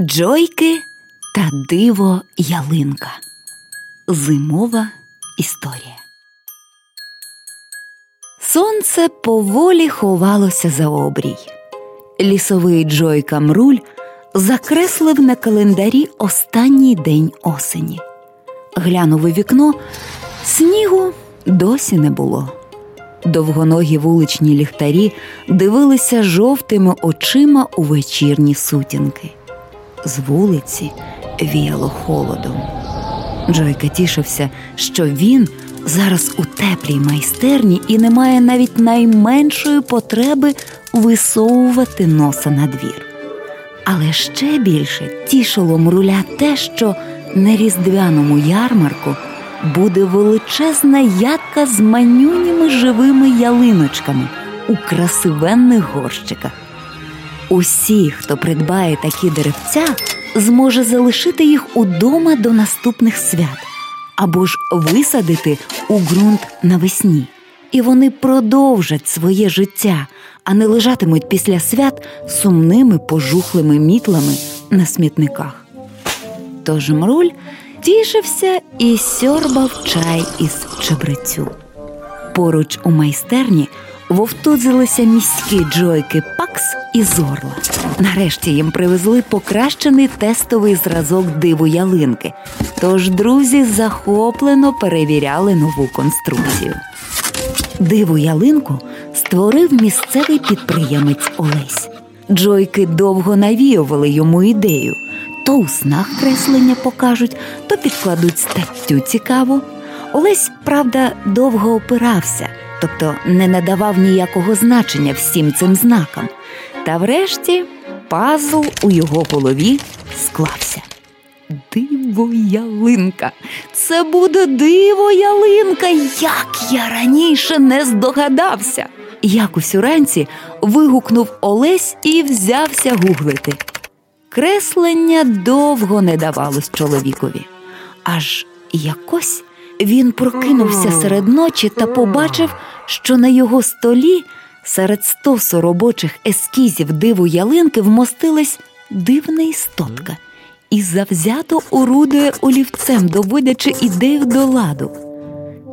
Джойки та диво ялинка. Зимова історія. Сонце поволі ховалося за обрій. Лісовий Джойка Мруль закреслив на календарі останній день осені. Глянув у вікно, снігу досі не було. Довгоногі вуличні ліхтарі дивилися жовтими очима у вечірні сутінки. З вулиці віяло холодом. Джойка тішився, що він зараз у теплій майстерні і не має навіть найменшої потреби висовувати носа на двір. Але ще більше тішило мруля те, що на різдвяному ярмарку буде величезна ядка з манюніми живими ялиночками у красивенних горщиках. Усі, хто придбає такі деревця, зможе залишити їх удома до наступних свят або ж висадити у ґрунт навесні. І вони продовжать своє життя, а не лежатимуть після свят сумними пожухлими мітлами на смітниках. Тож мруль тішився і сьорбав чай із чебрецю. Поруч у майстерні вовтузилися міські джойки Пакс і Зорла. Нарешті їм привезли покращений тестовий зразок диву ялинки. Тож друзі захоплено перевіряли нову конструкцію. Диву ялинку створив місцевий підприємець Олесь. Джойки довго навіювали йому ідею. То у снах креслення покажуть, то підкладуть статтю цікаву. Олесь, правда, довго опирався, тобто не надавав ніякого значення всім цим знакам. Та врешті пазл у його голові склався. Диво ялинка, це буде диво ялинка, як я раніше не здогадався. Якось уранці вигукнув Олесь і взявся гуглити. Креслення довго не давалось чоловікові, аж якось він прокинувся серед ночі та побачив, що на його столі серед стосу робочих ескізів диву ялинки вмостилась дивна істотка і завзято орудує олівцем, доводячи ідею до ладу.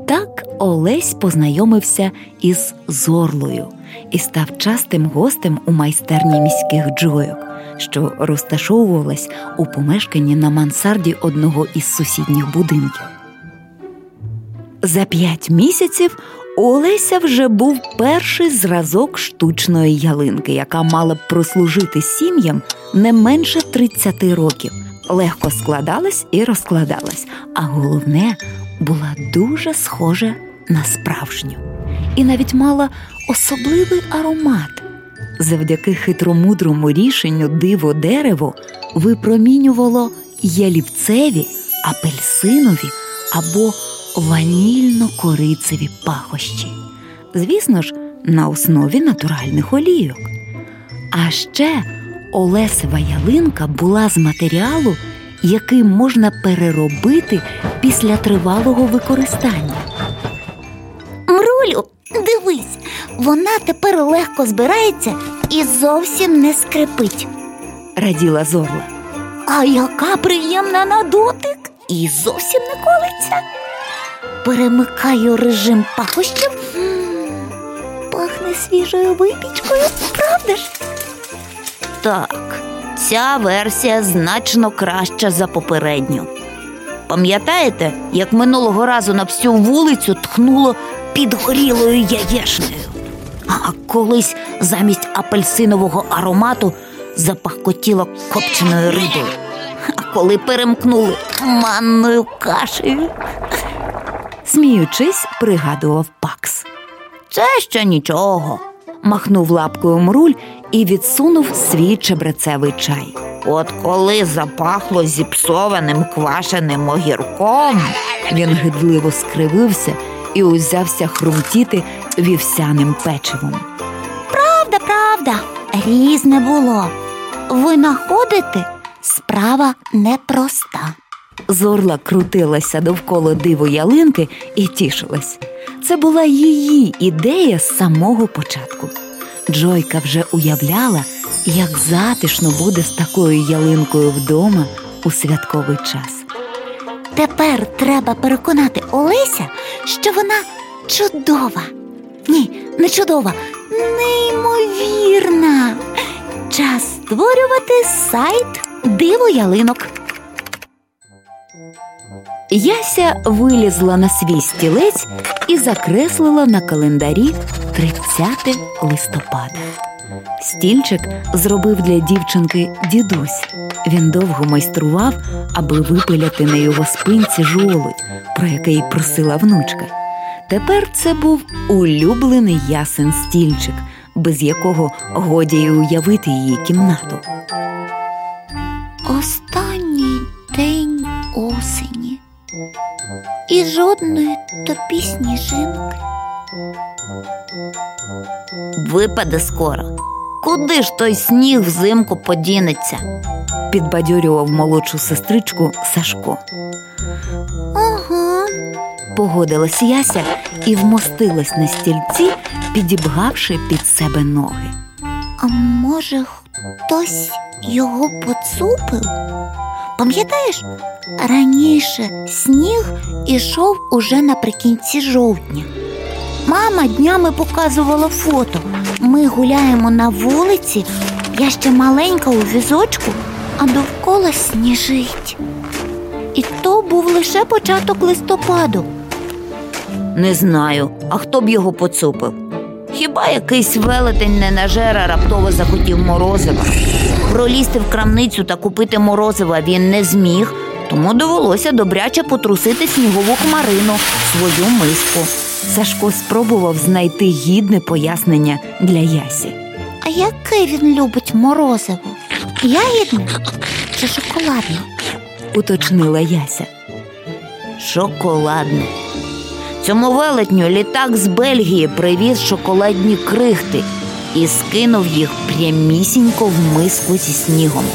Так Олесь познайомився із Зорлою і став частим гостем у майстерні міських джойок, що розташовувалась у помешканні на мансарді одного із сусідніх будинків. За п'ять місяців у Олеся вже був перший зразок штучної ялинки, яка мала б прослужити сім'ям не менше 30 років. Легко складалась і розкладалась, а головне була дуже схожа на справжню і навіть мала особливий аромат. Завдяки хитромудрому рішенню диво дерево випромінювало ялівцеві, апельсинові або ванільно-корицеві пахощі. Звісно ж, на основі натуральних олійок. А ще Олесева ялинка була з матеріалу, який можна переробити після тривалого використання. Мрулю, дивись, вона тепер легко збирається і зовсім не скрипить. Раділа зорла. А яка приємна на дотик і зовсім не колиться. Перемикаю режим пахощів. Пахне свіжою випічкою, правда ж? Так, ця версія значно краща за попередню. Пам'ятаєте, як минулого разу на всю вулицю тхнуло підгорілою яєшнею? А колись замість апельсинового аромату запахкотіло копченою рибою. А коли перемкнули манною кашею, Сміючись, пригадував Пакс. це ще нічого. Махнув лапкою мруль і відсунув свій чебрецевий чай. От коли запахло зіпсованим квашеним огірком, Він гидливо скривився і узявся хрумтіти вівсяним печивом. Правда, правда, різне було. Винаходити справа непроста. Зорла крутилася довкола диво ялинки і тішилась. Це була її ідея з самого початку. Джойка вже уявляла, як затишно буде з такою ялинкою вдома у святковий час. Тепер треба переконати Олеся, що вона чудова. Ні, не чудова, неймовірна. Час створювати сайт Диво ялинок. Яся вилізла на свій стілець і закреслила на календарі 30 листопада. Стільчик зробив для дівчинки дідусь. Він довго майстрував, аби випиляти на його спинці жолудь, про який просила внучка. Тепер це був улюблений ясен стільчик, без якого годі й уявити її кімнату. День осені. І жодної тобі сніжинки. Випаде скоро. Куди ж той сніг взимку подінеться? Підбадьорював молодшу сестричку Сашко. Ага. Погодилась Яся і вмостилась на стільці, підібгавши під себе ноги. А може, хтось його поцупив? Пам'ятаєш, раніше сніг ішов уже наприкінці жовтня. Мама днями показувала фото. Ми гуляємо на вулиці, я ще маленька у візочку, а довкола сніжить. І то був лише початок листопаду. Не знаю, а хто б його поцупив? Хіба якийсь велетень ненажера раптово захотів морозива? Пролізти в крамницю та купити морозива він не зміг, тому довелося добряче потрусити снігову хмарину в свою миску. Сашко спробував знайти гідне пояснення для Ясі. А яке він любить морозиво? Ягідне чи шоколадне? Уточнила Яся. Шоколадне. Цьому велетню літак з Бельгії привіз шоколадні крихти і скинув їх прямісінько в миску зі снігом.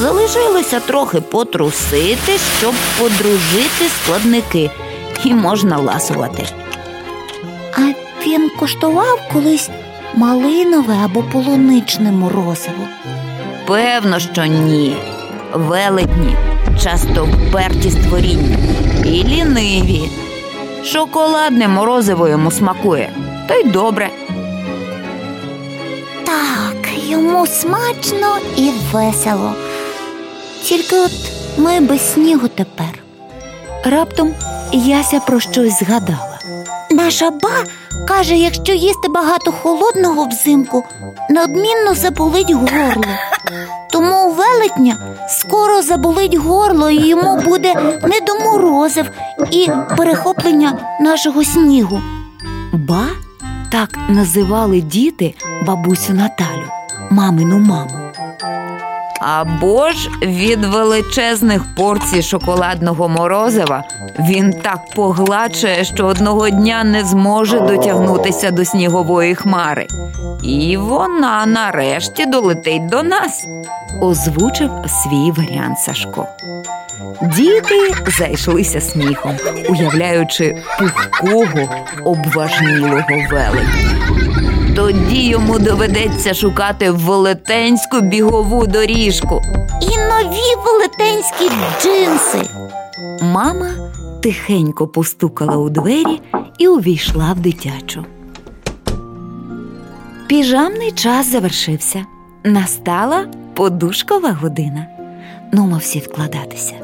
Залишилося трохи потрусити, щоб подружити складники, і можна ласувати. А він коштував колись малинове або полуничне морозиво. Певно, що ні. Велетні, часто вперті створіння і ліниві. Шоколадне морозиво йому смакує, та й добре. Йому смачно і весело. Тільки от ми без снігу тепер. Раптом Яся про щось згадала. Наша ба каже, якщо їсти багато холодного взимку, неодмінно заболить горло. Тому у велетня скоро заболить горло, і йому буде не до морозив і перехоплення нашого снігу. Ба так називали діти бабусю Наталю, мамину маму. Або ж від величезних порцій шоколадного морозива він так погладшає, що одного дня не зможе дотягнутися до снігової хмари. І вона нарешті долетить до нас. Озвучив свій варіант Сашко. Діти зайшлися сміхом, уявляючи пухкого, обважнілого велетня. Тоді йому доведеться шукати велетенську бігову доріжку. І нові велетенські джинси. Мама тихенько постукала у двері і увійшла в дитячу. Піжамний час завершився. Настала подушкова година. Нумо всі вкладатися.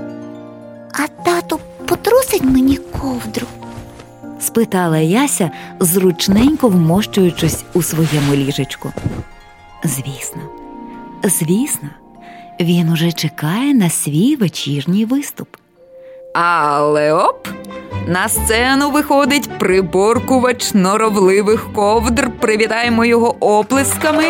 А тато потрусить мені ковдру. Спитала Яся, зручненько вмощуючись у своєму ліжечку. Звісно, звісно, він уже чекає на свій вечірній виступ. Але оп! На сцену виходить приборкувач норовливих ковдр. Привітаємо його оплесками.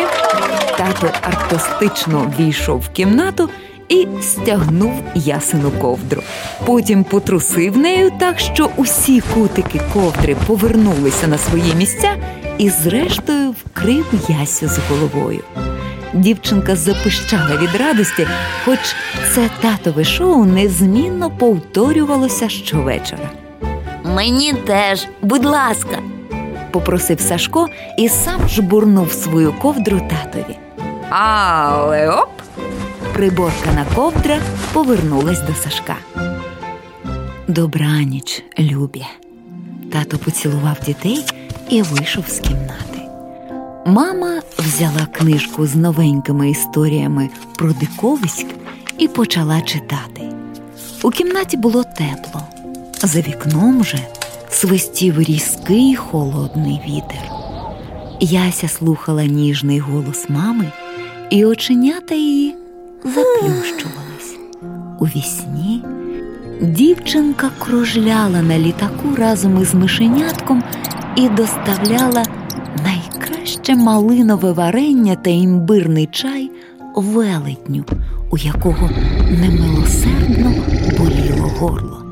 Тато артистично війшов в кімнату і стягнув ясену ковдру. Потім потрусив нею так, що усі кутики ковдри повернулися на свої місця і, зрештою, вкрив ясю з головою. Дівчинка запищала від радості, хоч це татове шоу незмінно повторювалося щовечора. Мені теж, будь ласка. Попросив Сашко і сам жбурнув свою ковдру татові. Але оп! Приборкана ковдра повернулась до Сашка. Добраніч, любі. Тато поцілував дітей і вийшов з кімнати. Мама взяла книжку з новенькими історіями про диковиськ і почала читати. У кімнаті було тепло, за вікном же свистів різкий холодний вітер. Яся слухала ніжний голос мами, і оченята її заплющувались. У вісні дівчинка кружляла на літаку разом із мишенятком і доставляла найкраще малинове варення та імбирний чай велетню, у якого немилосердно боліло горло.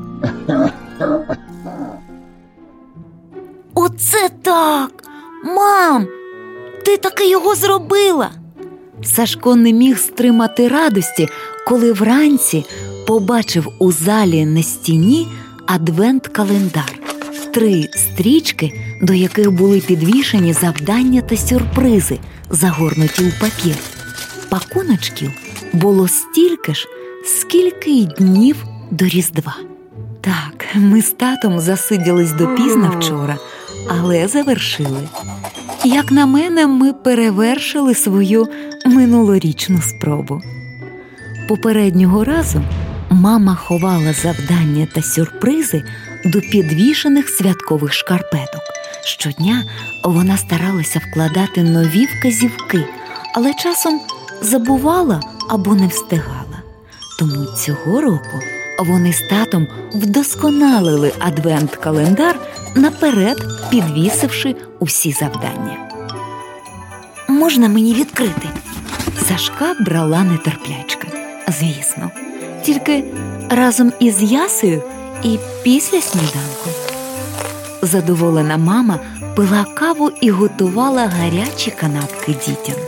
Оце так. Мам, ти таки його зробила. Сашко не міг стримати радості, коли вранці побачив у залі на стіні адвент-календар, три стрічки, до яких були підвішені завдання та сюрпризи, загорнуті у папір. Пакуночків було стільки ж, скільки й днів до Різдва. Так, ми з татом засиділись допізна вчора, але завершили. Як на мене, ми перевершили свою минулорічну спробу. Попереднього разу мама ховала завдання та сюрпризи до підвішених святкових шкарпеток. Щодня вона старалася вкладати нові вказівки, але часом забувала або не встигала. Тому цього року вони з татом вдосконалили адвент-календар наперед підвісивши усі завдання. Можна мені відкрити? Сашка брала нетерплячка, звісно, тільки разом із ясею і після сніданку. Задоволена мама пила каву і готувала гарячі канапки дітям.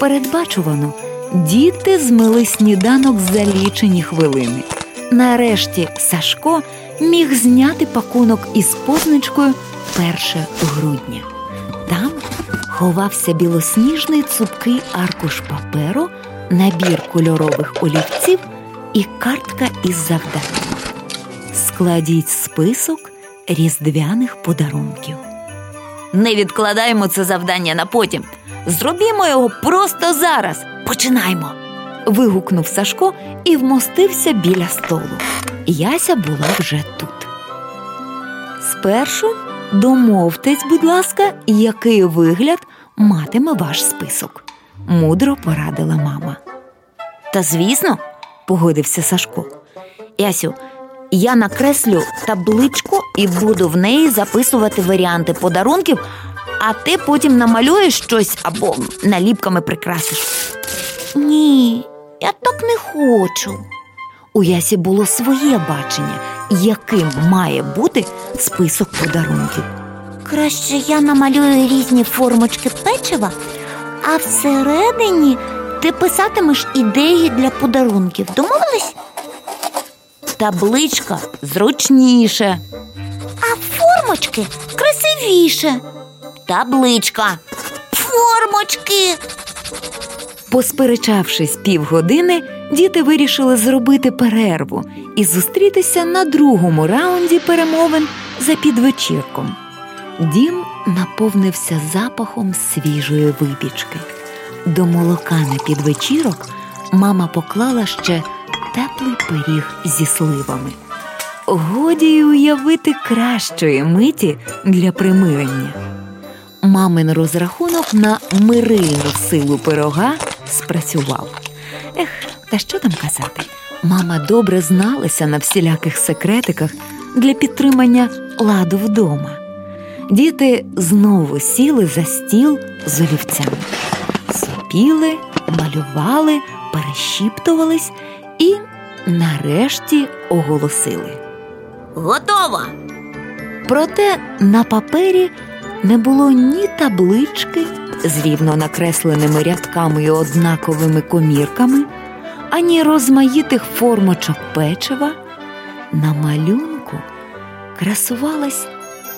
Передбачувано, діти змили сніданок за лічені хвилини. Нарешті Сашко міг зняти пакунок із позначкою 1 грудня. Там ховався білосніжний цупкий аркуш паперу, набір кольорових олівців і картка із завданням. Складіть список різдвяних подарунків. Не відкладаємо це завдання на потім. Зробімо його просто зараз. Починаємо. Вигукнув Сашко і вмостився біля столу. Яся була вже тут. Спершу домовтесь, будь ласка, який вигляд матиме ваш список, мудро порадила мама. Та звісно, Погодився Сашко. Ясю, я накреслю табличку і буду в неї записувати варіанти подарунків, а ти потім намалюєш щось або наліпками прикрасиш. Ні, я так не хочу. У Ясі було своє бачення, яким має бути список подарунків. Краще я намалюю різні формочки печива, а всередині ти писатимеш ідеї для подарунків. Домовились? Табличка зручніше. А формочки красивіше. Табличка. Формочки. Посперечавшись півгодини, діти вирішили зробити перерву і зустрітися на другому раунді перемовин за підвечірком. Дім наповнився запахом свіжої випічки. До молока на підвечірок мама поклала ще теплий пиріг зі сливами. Годі й уявити кращої миті для примирення. Мамин розрахунок на мирильну силу пирога спрацював. Ех, та що там казати? Мама добре зналася на всіляких секретиках для підтримання ладу вдома. Діти знову сіли за стіл з олівцями, сопіли, малювали, перешіптувались і нарешті оголосили. Готово! Проте на папері не було ні таблички з рівно накресленими рядками і однаковими комірками, ані розмаїтих формочок печива. На малюнку красувалась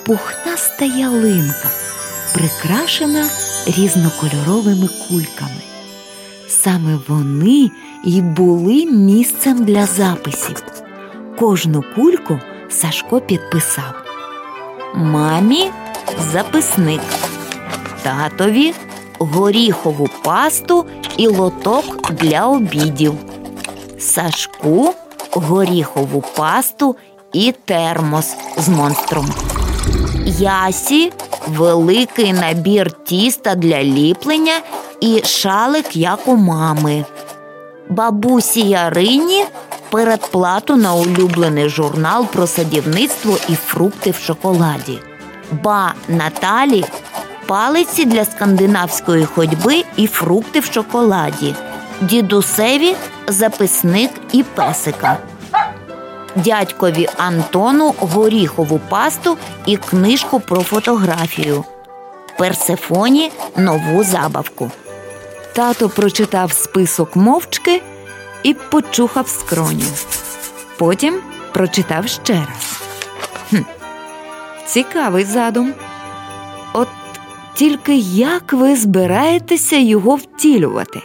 пухнаста ялинка, прикрашена різнокольоровими кульками. Саме вони й були місцем для записів. Кожну кульку Сашко підписав. Мамі записник, татові горіхову пасту і лоток для обідів. Сашку горіхову пасту і термос з монстром. Ясі великий набір тіста для ліплення і шалик, як у мами. Бабусі Ярині передплату на улюблений журнал про садівництво і фрукти в шоколаді. Ба Наталі палиці для скандинавської ходьби і фрукти в шоколаді. Дідусеві записник і песика. Дядькові Антону горіхову пасту і книжку про фотографію. Персефоні нову забавку. Тато прочитав список мовчки і почухав скроню. Потім прочитав ще раз. Хм, Цікавий задум. Тільки як ви збираєтеся його втілювати?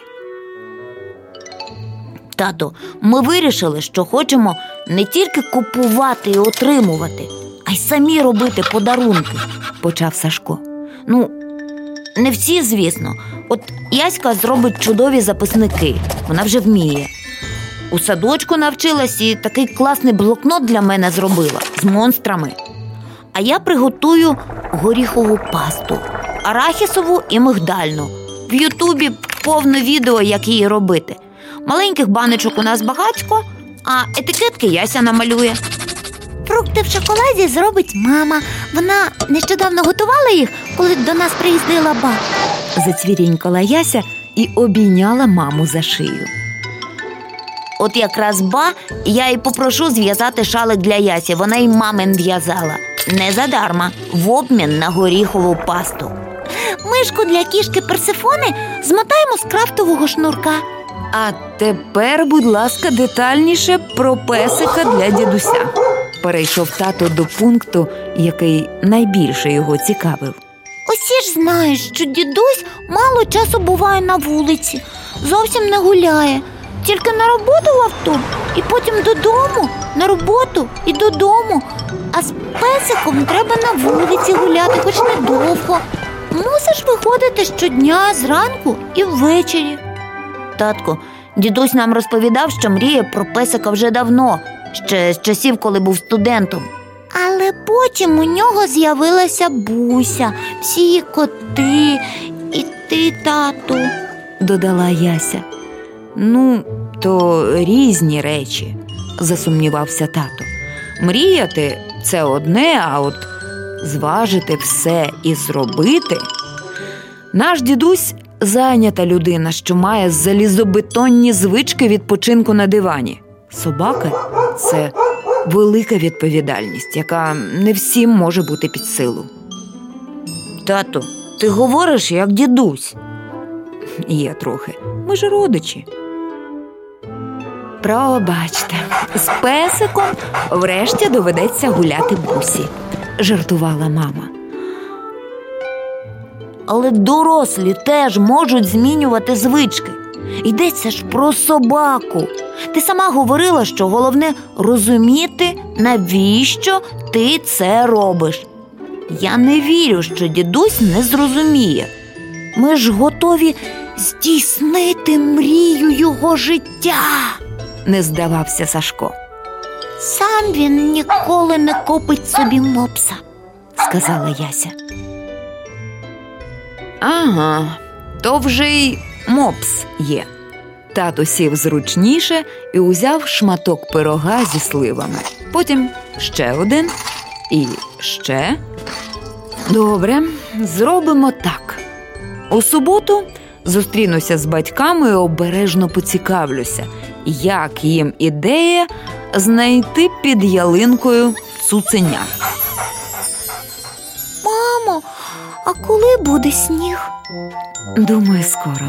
Тато, ми вирішили, що хочемо не тільки купувати і отримувати, а й самі робити подарунки, почав Сашко. Ну, не всі, звісно. От Яська зробить чудові записники, вона вже вміє. У садочку навчилась і такий класний блокнот для мене зробила з монстрами. А я приготую горіхову пасту, арахісову і мигдальну. В Ютубі повно відео, як її робити. Маленьких баночок у нас багатько, а етикетки Яся намалює. Фрукти в шоколаді зробить мама. Вона нещодавно готувала їх, коли до нас приїздила ба. Зацвірінькала Яся і обійняла маму за шию. От якраз ба я й попрошу зв'язати шалик для Ясі. Вона й мамин в'язала. Не задарма, в обмін на горіхову пасту. Мишку для кішки персифони змотаємо з крафтового шнурка. А тепер, будь ласка, детальніше про песика для дідуся. Перейшов тато до пункту, який найбільше його цікавив. Усі ж знають, що дідусь мало часу буває на вулиці, зовсім не гуляє. Тільки на роботу в авто і потім додому, на роботу і додому. А з песиком треба на вулиці гуляти, хоч недовго. Мусиш виходити щодня зранку і ввечері. Татко, дідусь нам розповідав, що мріє про песика вже давно, ще з часів, коли був студентом. Але потім у нього з'явилася буся, всі коти і ти, тату. додала Яся. Ну, то різні речі, засумнівався тато. Мріяти це одне, а от зважити все і зробити. Наш дідусь зайнята людина, що має залізобетонні звички відпочинку на дивані. Собака це велика відповідальність, яка не всім може бути під силу. Тату, ти говориш як дідусь. Є трохи. Ми ж родичі. Пробачте, з песиком врешті доведеться гуляти бусі, жартувала мама. Але дорослі теж можуть змінювати звички. Йдеться ж про собаку. Ти сама говорила, що головне розуміти, навіщо ти це робиш. Я не вірю, що дідусь не зрозуміє. Ми ж готові здійснити мрію його життя. Не здавався Сашко, Сам він ніколи не купить собі мопса. сказала Яся. Ага, то вже й мопс є. Тато сів зручніше і узяв шматок пирога зі сливами. Потім ще один і ще. Добре, зробимо так. У суботу зустрінуся з батьками і обережно поцікавлюся, як їм ідея знайти під ялинкою цуценя. Мамо, а коли буде сніг? Думаю, скоро.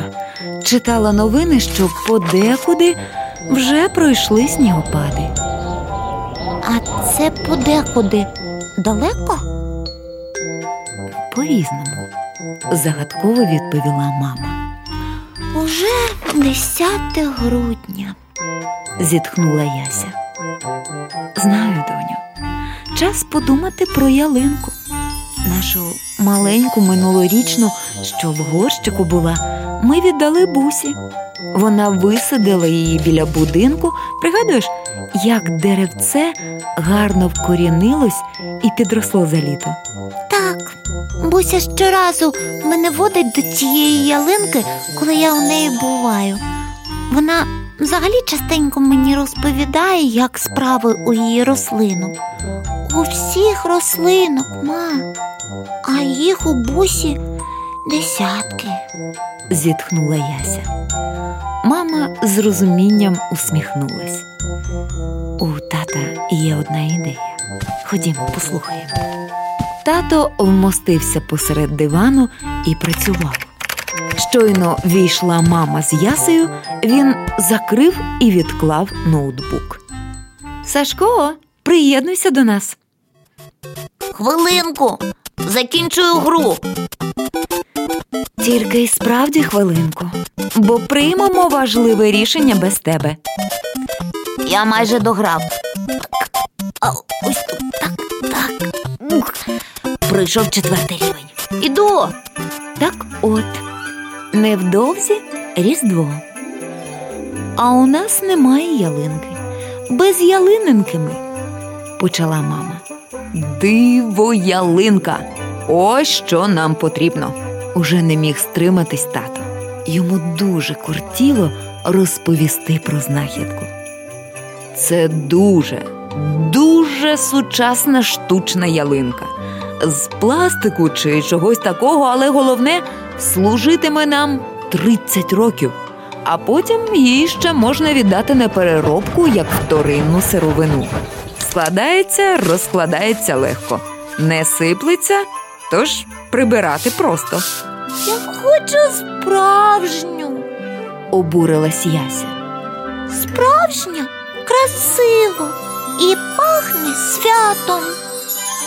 Читала новини, що подекуди вже пройшли снігопади. А це подекуди далеко? По-різному, загадково відповіла мама. Уже 10 грудня. зітхнула Яся. Знаю, доню, час подумати про ялинку. Нашу маленьку минулорічну, що в горщику була, ми віддали бусі. Вона висадила її біля будинку. Пригадуєш, як деревце гарно вкорінилось і підросло за літо. Так, Буся щоразу мене водить до цієї ялинки, коли я у неї буваю. Вона взагалі частенько мені розповідає, як справи у її рослинок. У всіх рослинок, ма, а їх у бусі десятки. зітхнула Яся. Мама з розумінням усміхнулась. У тата є одна ідея. Ходімо, послухаємо. Тато вмостився посеред дивану і працював. Щойно війшла мама з ясею, він закрив і відклав ноутбук. Сашко, приєднуйся до нас. Хвилинку, закінчую гру. Тільки й справді хвилинку, бо приймемо важливе рішення без тебе. Я майже дограв. А ось тут так, так. Ух. Прийшов четвертий рівень. Іду. Так от, невдовзі Різдво. А у нас немає ялинки. Без ялининки ми, почала мама. Диво ялинка! Ось що нам потрібно. Уже не міг стриматись тато. Йому дуже кортіло розповісти про знахідку. Це дуже, дуже сучасна штучна ялинка. З пластику чи чогось такого, але головне служитиме нам 30 років, а потім її ще можна віддати на переробку як вторинну сировину. Складається, розкладається легко, не сиплеться, тож прибирати просто. Я хочу справжню. Обурилась Яся. Справжня, красиво і пахне святом.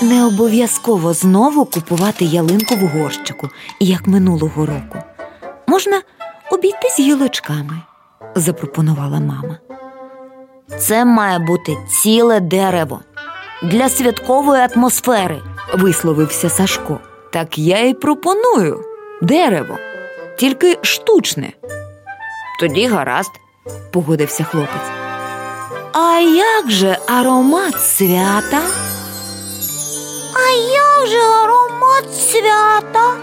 Не обов'язково знову купувати ялинку в горщику, як минулого року. Можна обійтись гілочками, запропонувала мама. Це має бути ціле дерево для святкової атмосфери. висловився Сашко. Так я й пропоную дерево, тільки штучне. Тоді гаразд, погодився хлопець. А як же аромат свята? А як же аромат свята?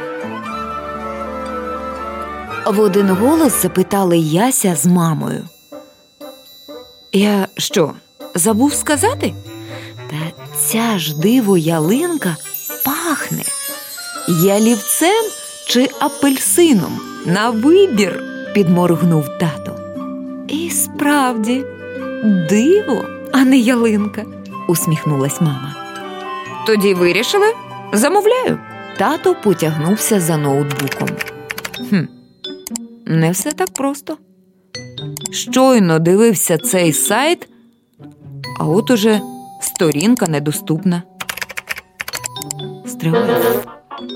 В один голос запитали Яся з мамою. Я що, забув сказати? Та ця ж диво ялинка пахне ялівцем чи апельсином на вибір, підморгнув тато. І справді, диво, а не ялинка, усміхнулась мама. Тоді вирішили? Замовляю. Тато потягнувся за ноутбуком. Хм, не все так просто. Щойно дивився цей сайт, а от уже сторінка недоступна. Стривай.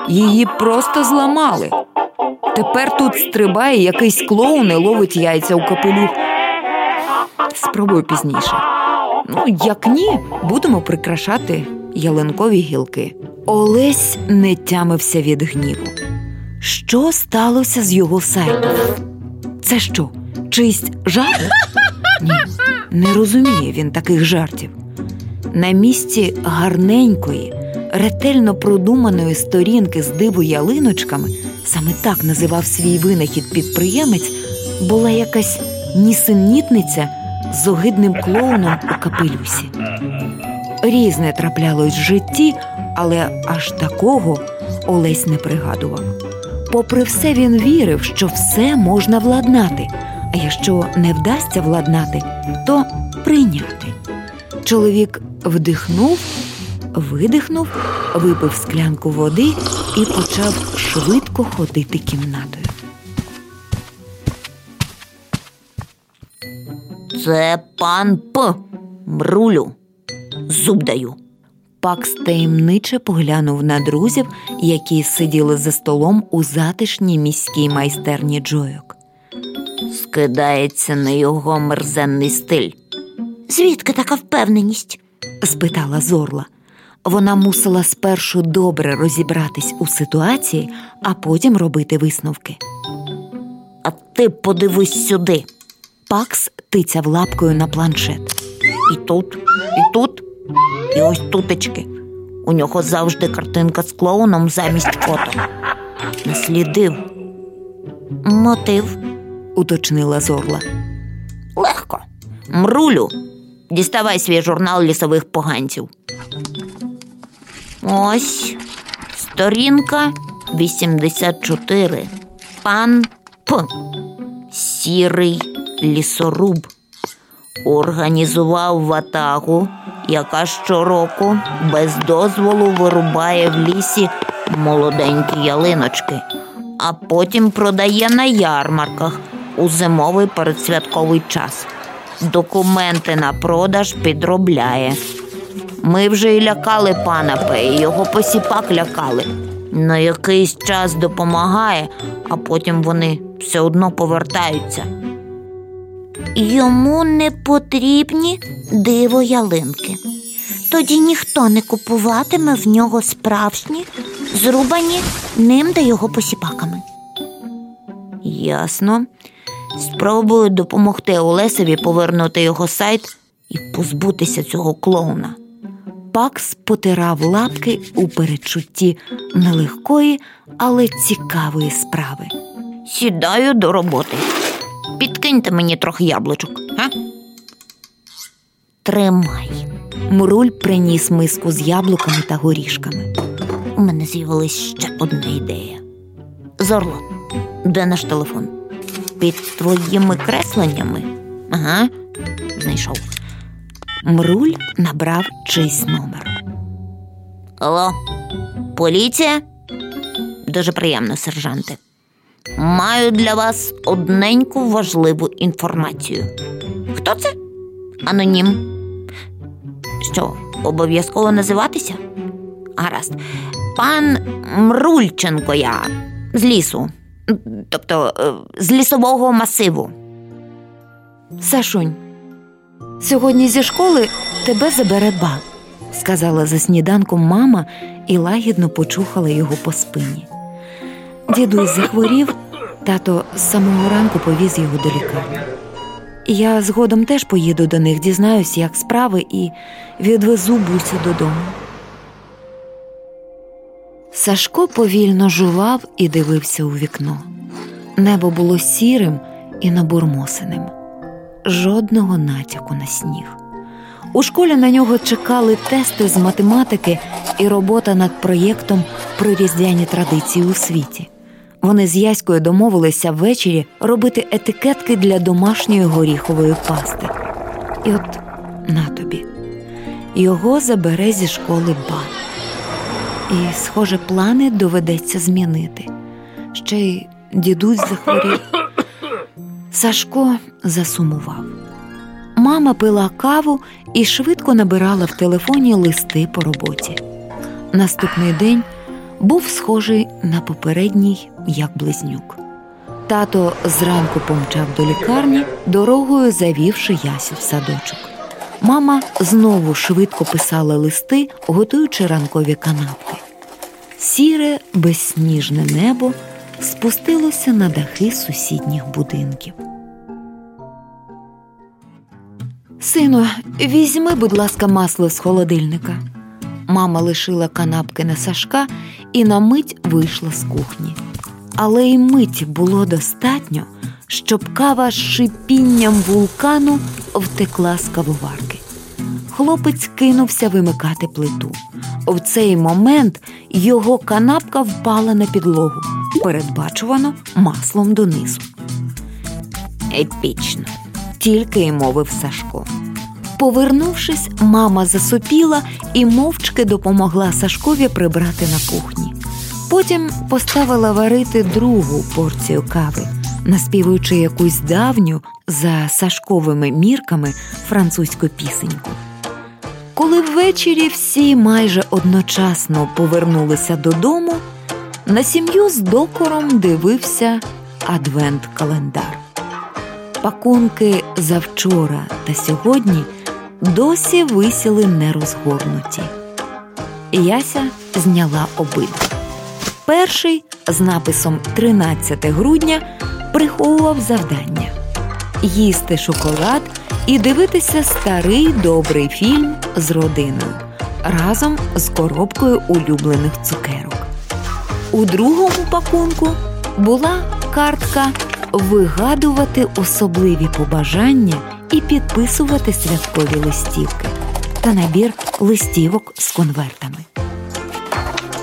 Її просто зламали. Тепер тут стрибає якийсь клоун і ловить яйця у капелюх. Спробую пізніше. Ну, як ні, будемо прикрашати ялинкові гілки. Олесь не тямився від гніву. Що сталося з його сайтом? Це що, чийсь жарт? Ні, не розуміє він таких жартів. На місці гарненької, ретельно продуманої сторінки з диво ялиночками, саме так називав свій винахід підприємець, була якась нісенітниця з огидним клоуном у капелюсі. Різне траплялось в житті, але аж такого Олесь не пригадував. Попри все, він вірив, що все можна владнати, а якщо не вдасться владнати, то прийняти. Чоловік вдихнув, видихнув, випив склянку води і почав швидко ходити кімнатою. Це пан П. Мрулю. Зуб даю. Пакс таємниче поглянув на друзів, які сиділи за столом у затишній міській майстерні Джойок. скидається на його мерзенний стиль. Звідки така впевненість? спитала зорла. Вона мусила спершу добре розібратись у ситуації, а потім робити висновки. А ти подивись сюди. Пакс тицяв лапкою на планшет. І тут, і тут, і ось тутечки. У нього завжди картинка з клоуном замість фото. Наслідив. Мотив. уточнила зорла. Легко. Мрулю. Діставай свій журнал лісових поганців. Ось сторінка 84. Пан П. Сірий лісоруб. Організував ватагу, яка щороку без дозволу вирубає в лісі молоденькі ялиночки, а потім продає на ярмарках у зимовий передсвятковий час. Документи на продаж підробляє. Ми вже і лякали пана П, його посіпак лякали. На якийсь час допомагає, а потім вони все одно повертаються. Йому не потрібні диво ялинки. Тоді ніхто не купуватиме в нього справжні, зрубані ним та його посіпаками. Ясно. Спробую допомогти Олесеві повернути його сайт і позбутися цього клоуна. Пакс потирав лапки у передчутті нелегкої, але цікавої справи. Сідаю до роботи. Підкиньте мені трохи яблучок, а? Тримай. Муруль приніс миску з яблуками та горішками. У мене з'явилась ще одна ідея. Зорло, де наш телефон? Під твоїми кресленнями? Ага, знайшов. Мруль набрав чийсь номер. Алло, поліція? Дуже приємно, сержанте. Маю для вас одненьку важливу інформацію. Хто це? Анонім. Що, обов'язково називатися? Гаразд. Пан Мрульченко я з лісу, тобто е, з лісового масиву. Сашунь, сьогодні зі школи тебе забере ба, сказала за сніданком мама і лагідно почухала його по спині. Дідусь захворів, тато з самого ранку повіз його до лікарні. Я згодом теж поїду до них, дізнаюсь, як справи, і відвезу бусю додому. Сашко повільно жував і дивився у вікно. Небо було сірим і набурмосеним, жодного натяку на сніг. У школі на нього чекали тести з математики і робота над проєктом про різдвяні традиції у світі. Вони з Яською домовилися ввечері робити етикетки для домашньої горіхової пасти. І от на тобі. Його забере зі школи ба. І, схоже, плани доведеться змінити. Ще й дідусь захворів. Сашко засумував. Мама пила каву і швидко набирала в телефоні листи по роботі. Наступний день був схожий на попередній, як близнюк. Тато зранку помчав до лікарні, дорогою завівши Ясю в садочок. Мама знову швидко писала листи, готуючи ранкові канапки. Сіре безсніжне небо спустилося на дахи сусідніх будинків. Сину, візьми, будь ласка, масло з холодильника. Мама лишила канапки на Сашка і на мить вийшла з кухні. Але й мить було достатньо, щоб кава з шипінням вулкану втекла з кавоварки. Хлопець кинувся вимикати плиту. В цей момент його канапка впала на підлогу, передбачувано маслом донизу. Епічно, тільки й мовив Сашко. Повернувшись, мама засопіла і мовчки допомогла Сашкові прибрати на кухні. Потім поставила варити другу порцію кави, наспівуючи якусь давню за Сашковими мірками французьку пісеньку. Коли ввечері всі майже одночасно повернулися додому, на сім'ю з докором дивився адвент-календар. Пакунки завчора та сьогодні досі висіли нерозгорнуті. Яся зняла обидва. Перший з написом 13 грудня приховував завдання їсти шоколад і дивитися старий добрий фільм з родиною разом з коробкою улюблених цукерок. У другому пакунку була картка вигадувати особливі побажання і підписувати святкові листівки та набір листівок з конвертами.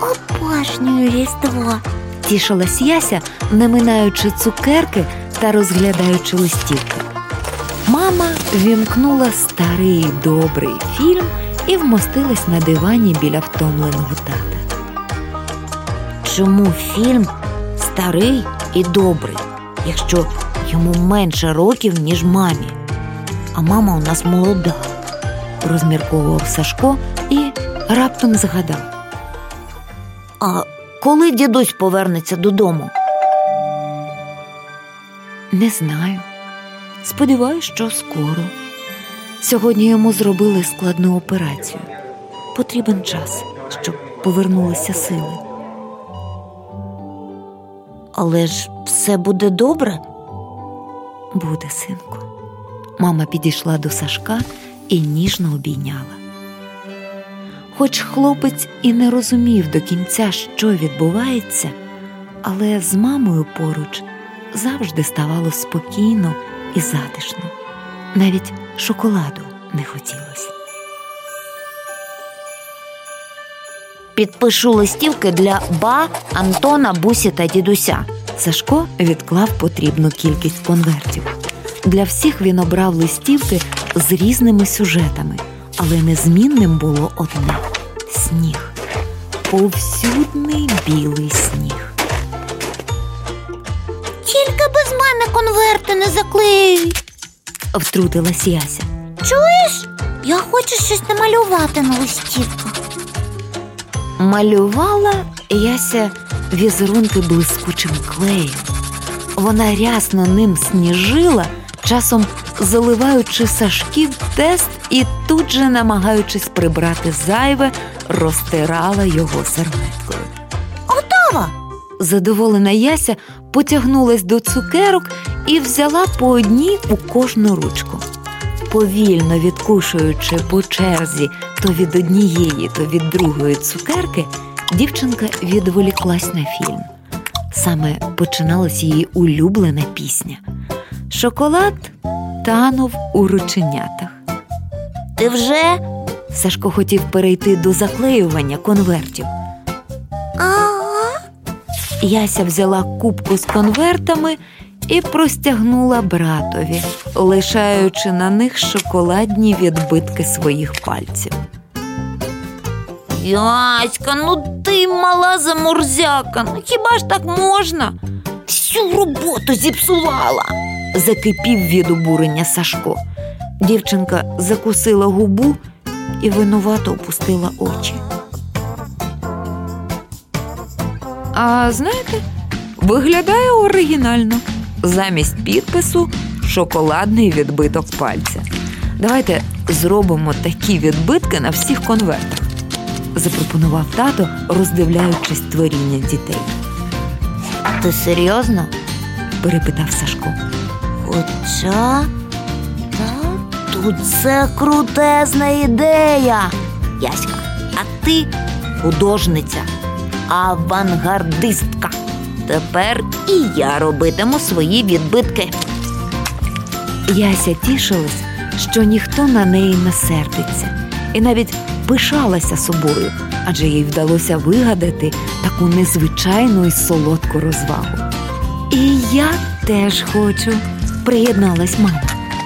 Обожнюю Різдво. Тішилась Яся, не минаючи цукерки та розглядаючи листівки. Мама вімкнула старий добрий фільм і вмостилась на дивані біля втомленого тата. Чому фільм старий і добрий, якщо йому менше років, ніж мамі? А мама у нас молода. розмірковував Сашко і раптом згадав. А коли дідусь повернеться додому? Не знаю. Сподіваюсь, що скоро. Сьогодні йому зробили складну операцію. Потрібен час, щоб повернулися сили. Але ж все буде добре. Буде, синку. Мама підійшла до Сашка і ніжно обійняла. Хоч хлопець і не розумів до кінця, що відбувається, але з мамою поруч завжди ставало спокійно і затишно. Навіть шоколаду не хотілося. Підпишу листівки для ба, Антона, Бусі та дідуся. Сашко відклав потрібну кількість конвертів. Для всіх він обрав листівки з різними сюжетами, але незмінним було одне сніг. Повсюдний білий сніг. Тільки без мене конверти не заклеюй. Втрутилась Яся. Чуєш? Я хочу щось намалювати на листівках. Малювала Яся візерунки блискучим клеєм. Вона рясно ним сніжила, часом заливаючи Сашків тест і тут же, намагаючись прибрати зайве, розтирала його серветкою. Готова! Задоволена Яся потягнулась до цукерок і взяла по одній у кожну ручку. Повільно відкушуючи по черзі то від однієї, то від другої цукерки, дівчинка відволіклась на фільм. Саме починалась її улюблена пісня. Шоколад танув у рученятах. Ти вже? Сашко хотів перейти до заклеювання конвертів. Ага. Яся взяла кубку з конвертами і простягнула братові, лишаючи на них шоколадні відбитки своїх пальців. Яська, ну ти мала замурзяка. Ну хіба ж так можна? Всю роботу зіпсувала. Закипів від обурення Сашко. Дівчинка закусила губу і винувато опустила очі. А знаєте, виглядає оригінально. Замість підпису шоколадний відбиток пальця. Давайте зробимо такі відбитки на всіх конвертах, запропонував тато, роздивляючись творіння дітей. Ти серйозно? Перепитав Сашко. Хоча тут це крутезна ідея. Яська, а ти художниця, авангардистка. Тепер і я робитиму свої відбитки. Яся тішилась, що ніхто на неї не сердиться, і навіть пишалася собою, адже їй вдалося вигадати таку незвичайну і солодку розвагу. І я теж хочу, приєдналась мама.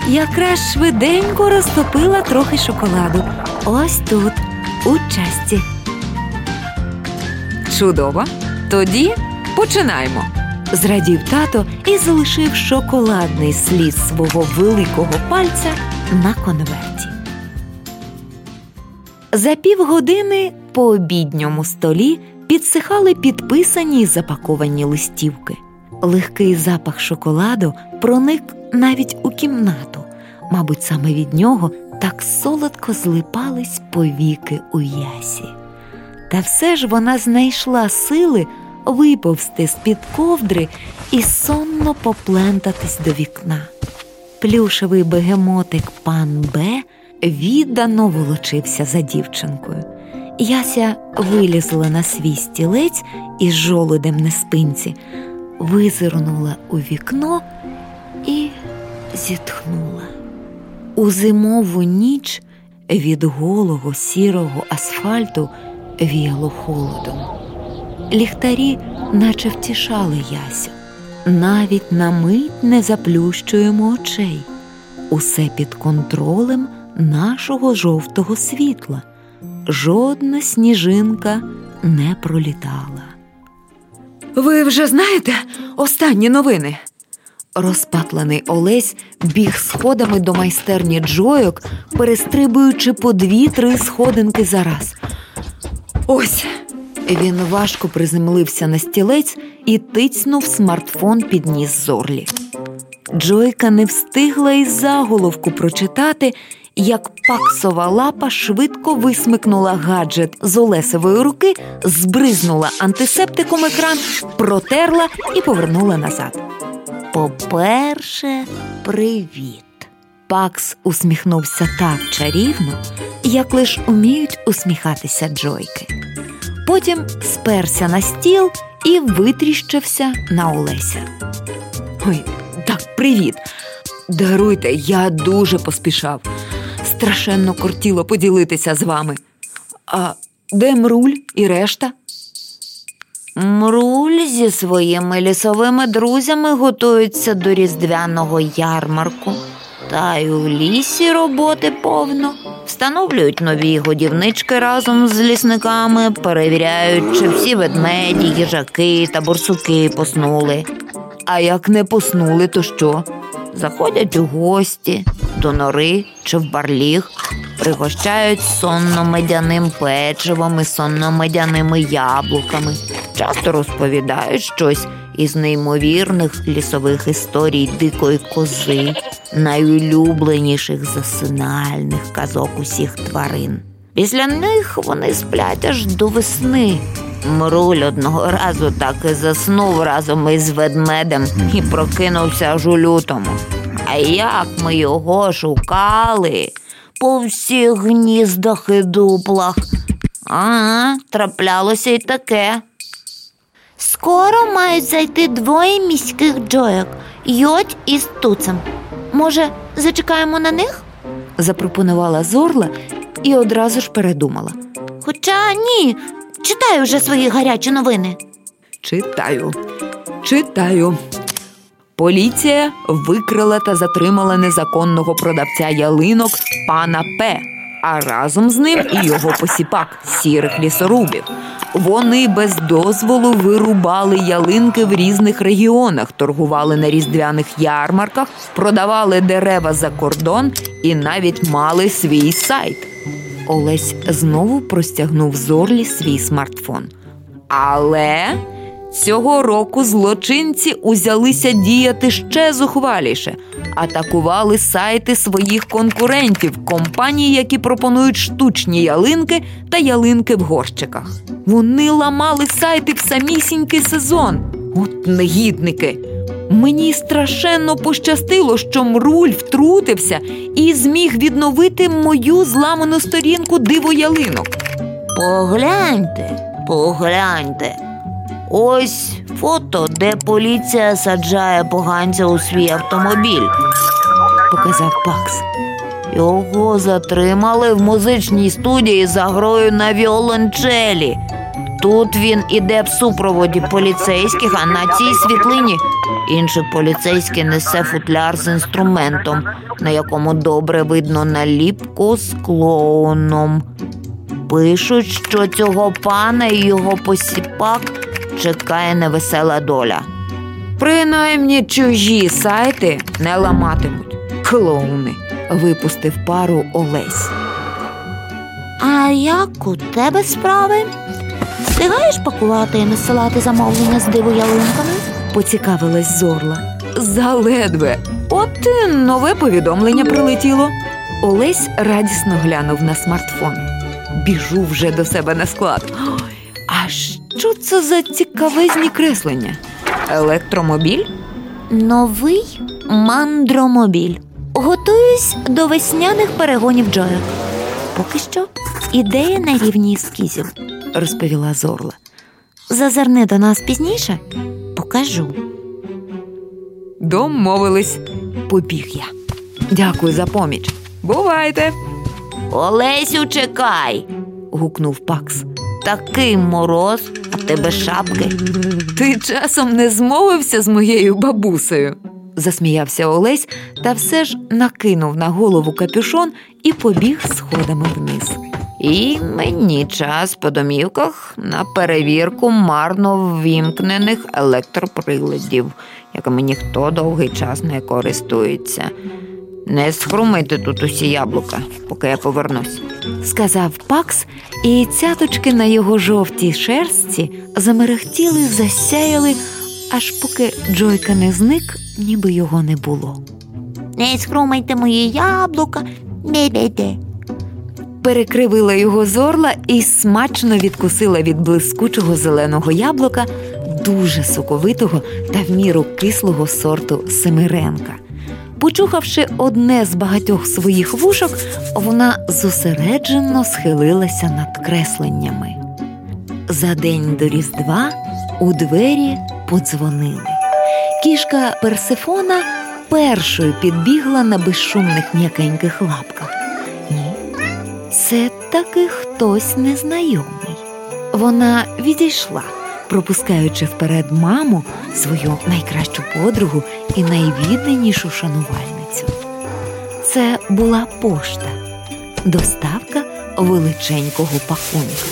Якраз швиденько розтопила трохи шоколаду. Ось тут, у часті. Чудово. Тоді починаємо. Зрадів тато і залишив шоколадний слід свого великого пальця на конверті. За півгодини по обідньому столі підсихали підписані й запаковані листівки. Легкий запах шоколаду проник навіть у кімнату. Мабуть, саме від нього так солодко злипались повіки у ясі. Та все ж вона знайшла сили виповзти з-під ковдри і сонно поплентатись до вікна. Плюшевий бегемотик пан Б віддано волочився за дівчинкою. Яся вилізла на свій стілець із жолудем на спинці, визирнула у вікно і зітхнула. У зимову ніч від голого сірого асфальту віяло холодом. Ліхтарі, наче втішали Ясю. Навіть на мить не заплющуємо очей. Усе під контролем нашого жовтого світла. Жодна сніжинка не пролітала. Ви вже знаєте останні новини? Розпатлений Олесь біг сходами до майстерні Джойок, перестрибуючи по дві-три сходинки за раз. Ось він важко приземлився на стілець і тицьнув смартфон під ніс зорлі. Джойка не встигла із заголовку прочитати, як паксова лапа швидко висмикнула гаджет з Олесової руки, збризнула антисептиком екран, протерла і повернула назад. По-перше, привіт. Пакс усміхнувся так чарівно, як лиш уміють усміхатися Джойки. Потім сперся на стіл і витріщився на Олеся. Ой, так, привіт. Даруйте, я дуже поспішав. Страшенно кортіло поділитися з вами. А де мруль і решта? Мруль зі своїми лісовими друзями готується до різдвяного ярмарку. Та й у лісі роботи повно. Встановлюють нові годівнички разом з лісниками, перевіряють, чи всі ведмеді, їжаки та борсуки поснули. А як не поснули, то що? Заходять у гості до нори чи в барліг, пригощають сонно-медяним печивом і сонно-медяними яблуками, часто розповідають щось із неймовірних лісових історій дикої кози, найулюбленіших засинальних казок усіх тварин. Після них вони сплять аж до весни. Мруль одного разу так і заснув разом із ведмедем і прокинувся аж у лютому. А як ми його шукали по всіх гніздах і дуплах? Ага, траплялося й таке. Скоро мають зайти двоє міських джойок йодь із туцем. Може, зачекаємо на них? запропонувала зорла і одразу ж передумала. Хоча ні, читаю вже свої гарячі новини. Читаю, читаю. Поліція викрила та затримала незаконного продавця ялинок пана П, а разом з ним і його посіпак сірих лісорубів. Вони без дозволу вирубали ялинки в різних регіонах, торгували на різдвяних ярмарках, продавали дерева за кордон і навіть мали свій сайт. Олесь знову простягнув зорлі свій смартфон. Але цього року злочинці узялися діяти ще зухваліше, атакували сайти своїх конкурентів, компаній, які пропонують штучні ялинки та ялинки в горщиках. Вони ламали сайти в самісінький сезон. От негідники. Мені страшенно пощастило, що Мруль втрутився і зміг відновити мою зламану сторінку диво ялинок. Погляньте, погляньте. Ось фото, де поліція саджає поганця у свій автомобіль, показав Пакс. Його затримали в музичній студії за грою на віолончелі. Тут він іде в супроводі поліцейських, а на цій світлині інший поліцейський несе футляр з інструментом, на якому добре видно наліпку з клоуном. Пишуть, що цього пана і його посіпак чекає невесела доля. Принаймні чужі сайти не ламатимуть. Клоуни, випустив пару Олесь. А як у тебе справи? Встигаєш пакувати і насилати замовлення з диво ялинками? поцікавилась зорла. Заледве. От і нове повідомлення прилетіло. Олесь радісно глянув на смартфон. Біжу вже до себе на склад. Ой, А що це за цікавезні креслення? Електромобіль? Новий мандромобіль. Готуюсь до весняних перегонів Джоя. Поки що ідея на рівні ескізів. розповіла зорла. Зазирни до нас пізніше, покажу. Домовились. Побіг я. Дякую за поміч. Бувайте. Олесю, чекай. гукнув Пакс. Такий мороз, а в тебе шапки. Ти часом не змовився з моєю бабусею. засміявся Олесь та все ж накинув на голову капюшон і побіг сходами вниз. І мені час по домівках на перевірку марно ввімкнених електроприладів, якими ніхто довгий час не користується. Не схрумайте тут усі яблука, поки я повернусь. сказав Пакс, і цяточки на його жовтій шерсті замерехтіли, засяяли, аж поки Джойка не зник, ніби його не було. Не схрумайте мої яблука, бе-бе-де. Перекривила його зорла і смачно відкусила від блискучого зеленого яблука, дуже соковитого та в міру кислого сорту Семиренка. Почухавши одне з багатьох своїх вушок, вона зосереджено схилилася над кресленнями. За день до Різдва у двері подзвонили. Кішка Персифона першою підбігла на безшумних м'якеньких лапках. Це таки хтось незнайомий. Вона відійшла, пропускаючи вперед маму, свою найкращу подругу і найвідданішу шанувальницю. Це була пошта, доставка величенького пакунка.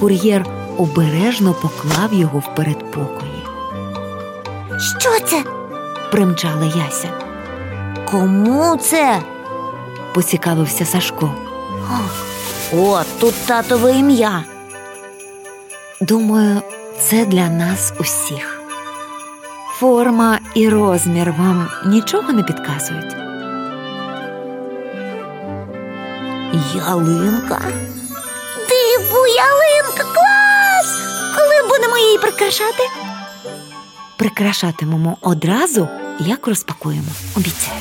Кур'єр обережно поклав його в передпокої. Що це? Примчала Яся, Кому це? поцікавився Сашко. О, тут татове ім'я. Думаю, це для нас усіх. Форма і розмір вам нічого не підказують. Ялинка. Диву, ялинка, клас! Коли будемо її прикрашати? Прикрашатимемо одразу, як розпакуємо. Обіцяю.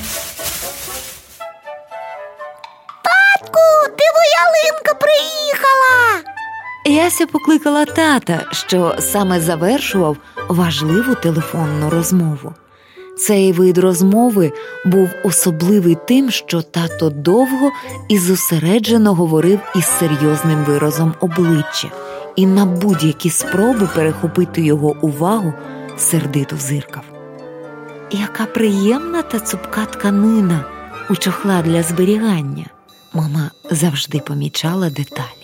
Яся покликала тата, що саме завершував важливу телефонну розмову. Цей вид розмови був особливий тим, що тато довго і зосереджено говорив із серйозним виразом обличчя, і на будь-які спроби перехопити його увагу сердито зиркав. Яка приємна та цупка тканина у чохла для зберігання. Мама завжди помічала деталі.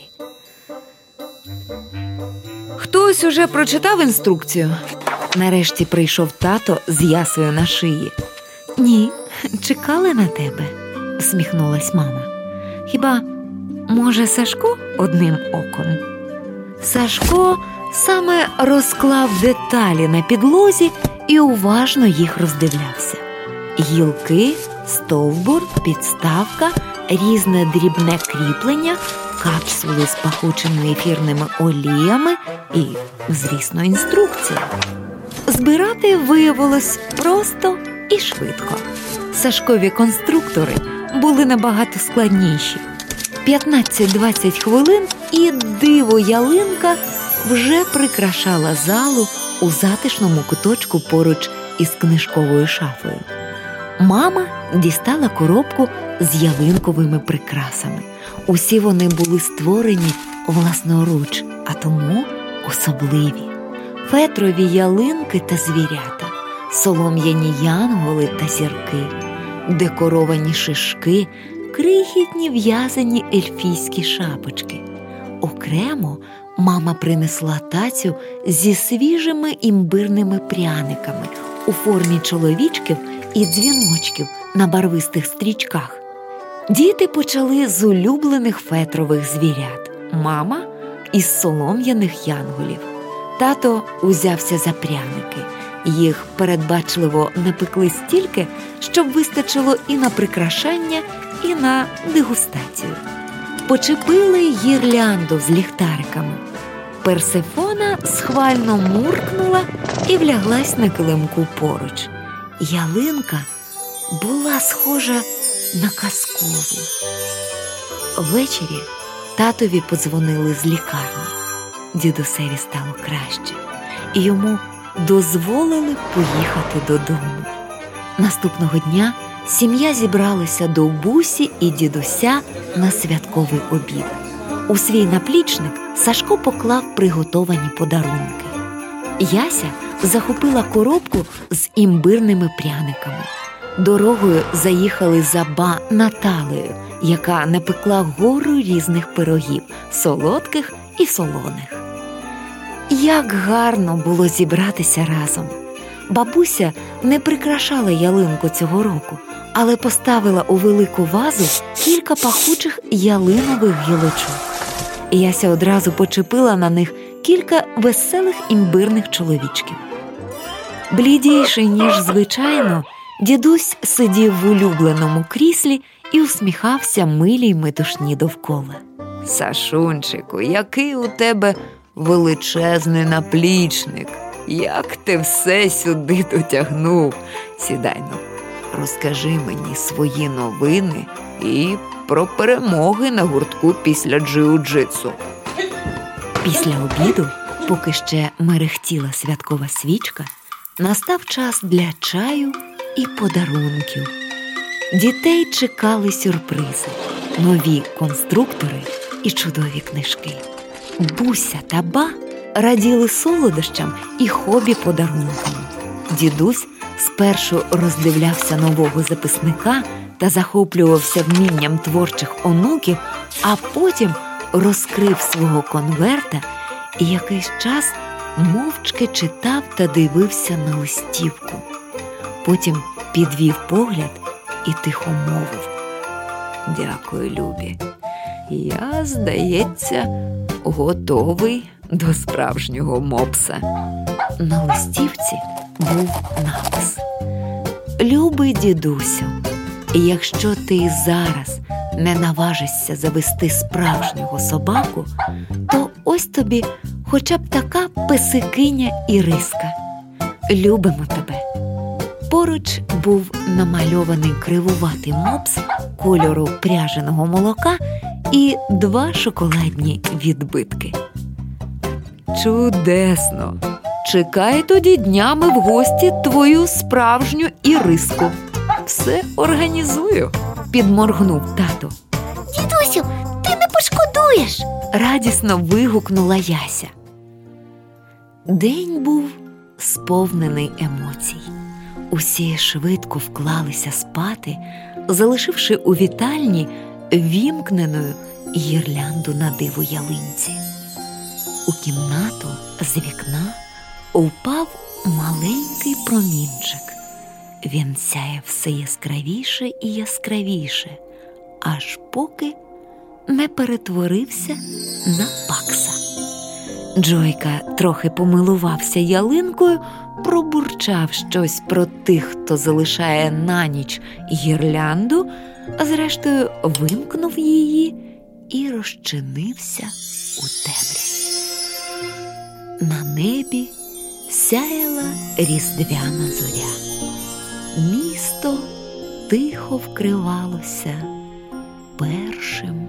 Хтось уже прочитав інструкцію. Нарешті прийшов тато з ясою на шиї. Ні, чекали на тебе, всміхнулась мама. Хіба, може, Сашко одним оком? Сашко саме розклав деталі на підлозі і уважно їх роздивлявся. Гілки, стовбур, підставка, різне дрібне кріплення, капсули з пахучими ефірними оліями і, звісно, інструкція. Збирати виявилось просто і швидко. Сашкові конструктори були набагато складніші. 15-20 хвилин і диво ялинка вже прикрашала залу у затишному куточку поруч із книжковою шафою. Мама дістала коробку з ялинковими прикрасами. Усі вони були створені власноруч, а тому особливі. Фетрові ялинки та звірята, солом'яні янголи та зірки, декоровані шишки, крихітні в'язані ельфійські шапочки. Окремо мама принесла тацю зі свіжими імбирними пряниками у формі чоловічків і дзвіночків на барвистих стрічках. Діти почали з улюблених фетрових звірят, мама із солом'яних янголів. Тато узявся за пряники, Їх передбачливо напекли стільки, щоб вистачило і на прикрашання, і на дегустацію. Почепили гірлянду з ліхтариками. Персефона схвально муркнула і вляглась на килимку поруч. Ялинка була схожа на казкову. Ввечері татові подзвонили з лікарні. Дідусеві стало краще, і йому дозволили поїхати додому. Наступного дня сім'я зібралася до бусі і дідуся на святковий обід. У свій наплічник Сашко поклав приготовані подарунки. Яся захопила коробку з імбирними пряниками. Дорогою заїхали за ба Наталею, яка напекла гору різних пирогів, солодких і солоних. Як гарно було зібратися разом. Бабуся не прикрашала ялинку цього року, але поставила у велику вазу кілька пахучих ялинових гілочок. Яся одразу почепила на них кілька веселих імбирних чоловічків. Блідіший, ніж звичайно, дідусь сидів в улюбленому кріслі і усміхався милій метушні довкола. Сашунчику, який у тебе величезний наплічник, як ти все сюди дотягнув. Сідайно, розкажи мені свої новини і про перемоги на гуртку після джиу-джитсу. Після обіду, поки ще мерехтіла святкова свічка, настав час для чаю і подарунків. Дітей чекали сюрпризи, нові конструктори і чудові книжки. Буся та ба раділи солодощам і хобі подарункам. Дідусь спершу роздивлявся нового записника та захоплювався вмінням творчих онуків, а потім розкрив свого конверта і якийсь час мовчки читав та дивився на листівку. Потім підвів погляд і тихо мовив. Дякую, Любі. Я, здається, готовий до справжнього мопса. На листівці був напис Любий дідусю, якщо ти зараз не наважишся завести справжнього собаку, то ось тобі хоча б така песикиня і риска. Любимо тебе. Поруч був намальований кривуватий мопс кольору пряженого молока і два шоколадні відбитки. Чудесно! Чекай тоді днями в гості твою справжню іриску. Все організую, підморгнув тато. Дідусю, ти не пошкодуєш. Радісно вигукнула Яся. День був сповнений емоцій. Усі швидко вклалися спати, залишивши у вітальні вімкненою гірлянду на диву ялинці. У кімнату з вікна упав маленький промінчик. Він сяє все яскравіше і яскравіше, аж поки не перетворився на пакса. Джойка трохи помилувався ялинкою, пробурчав щось про тих, хто залишає на ніч гірлянду, а зрештою вимкнув її і розчинився у темряві. На небі сяяла різдвяна зоря. Місто тихо вкривалося першим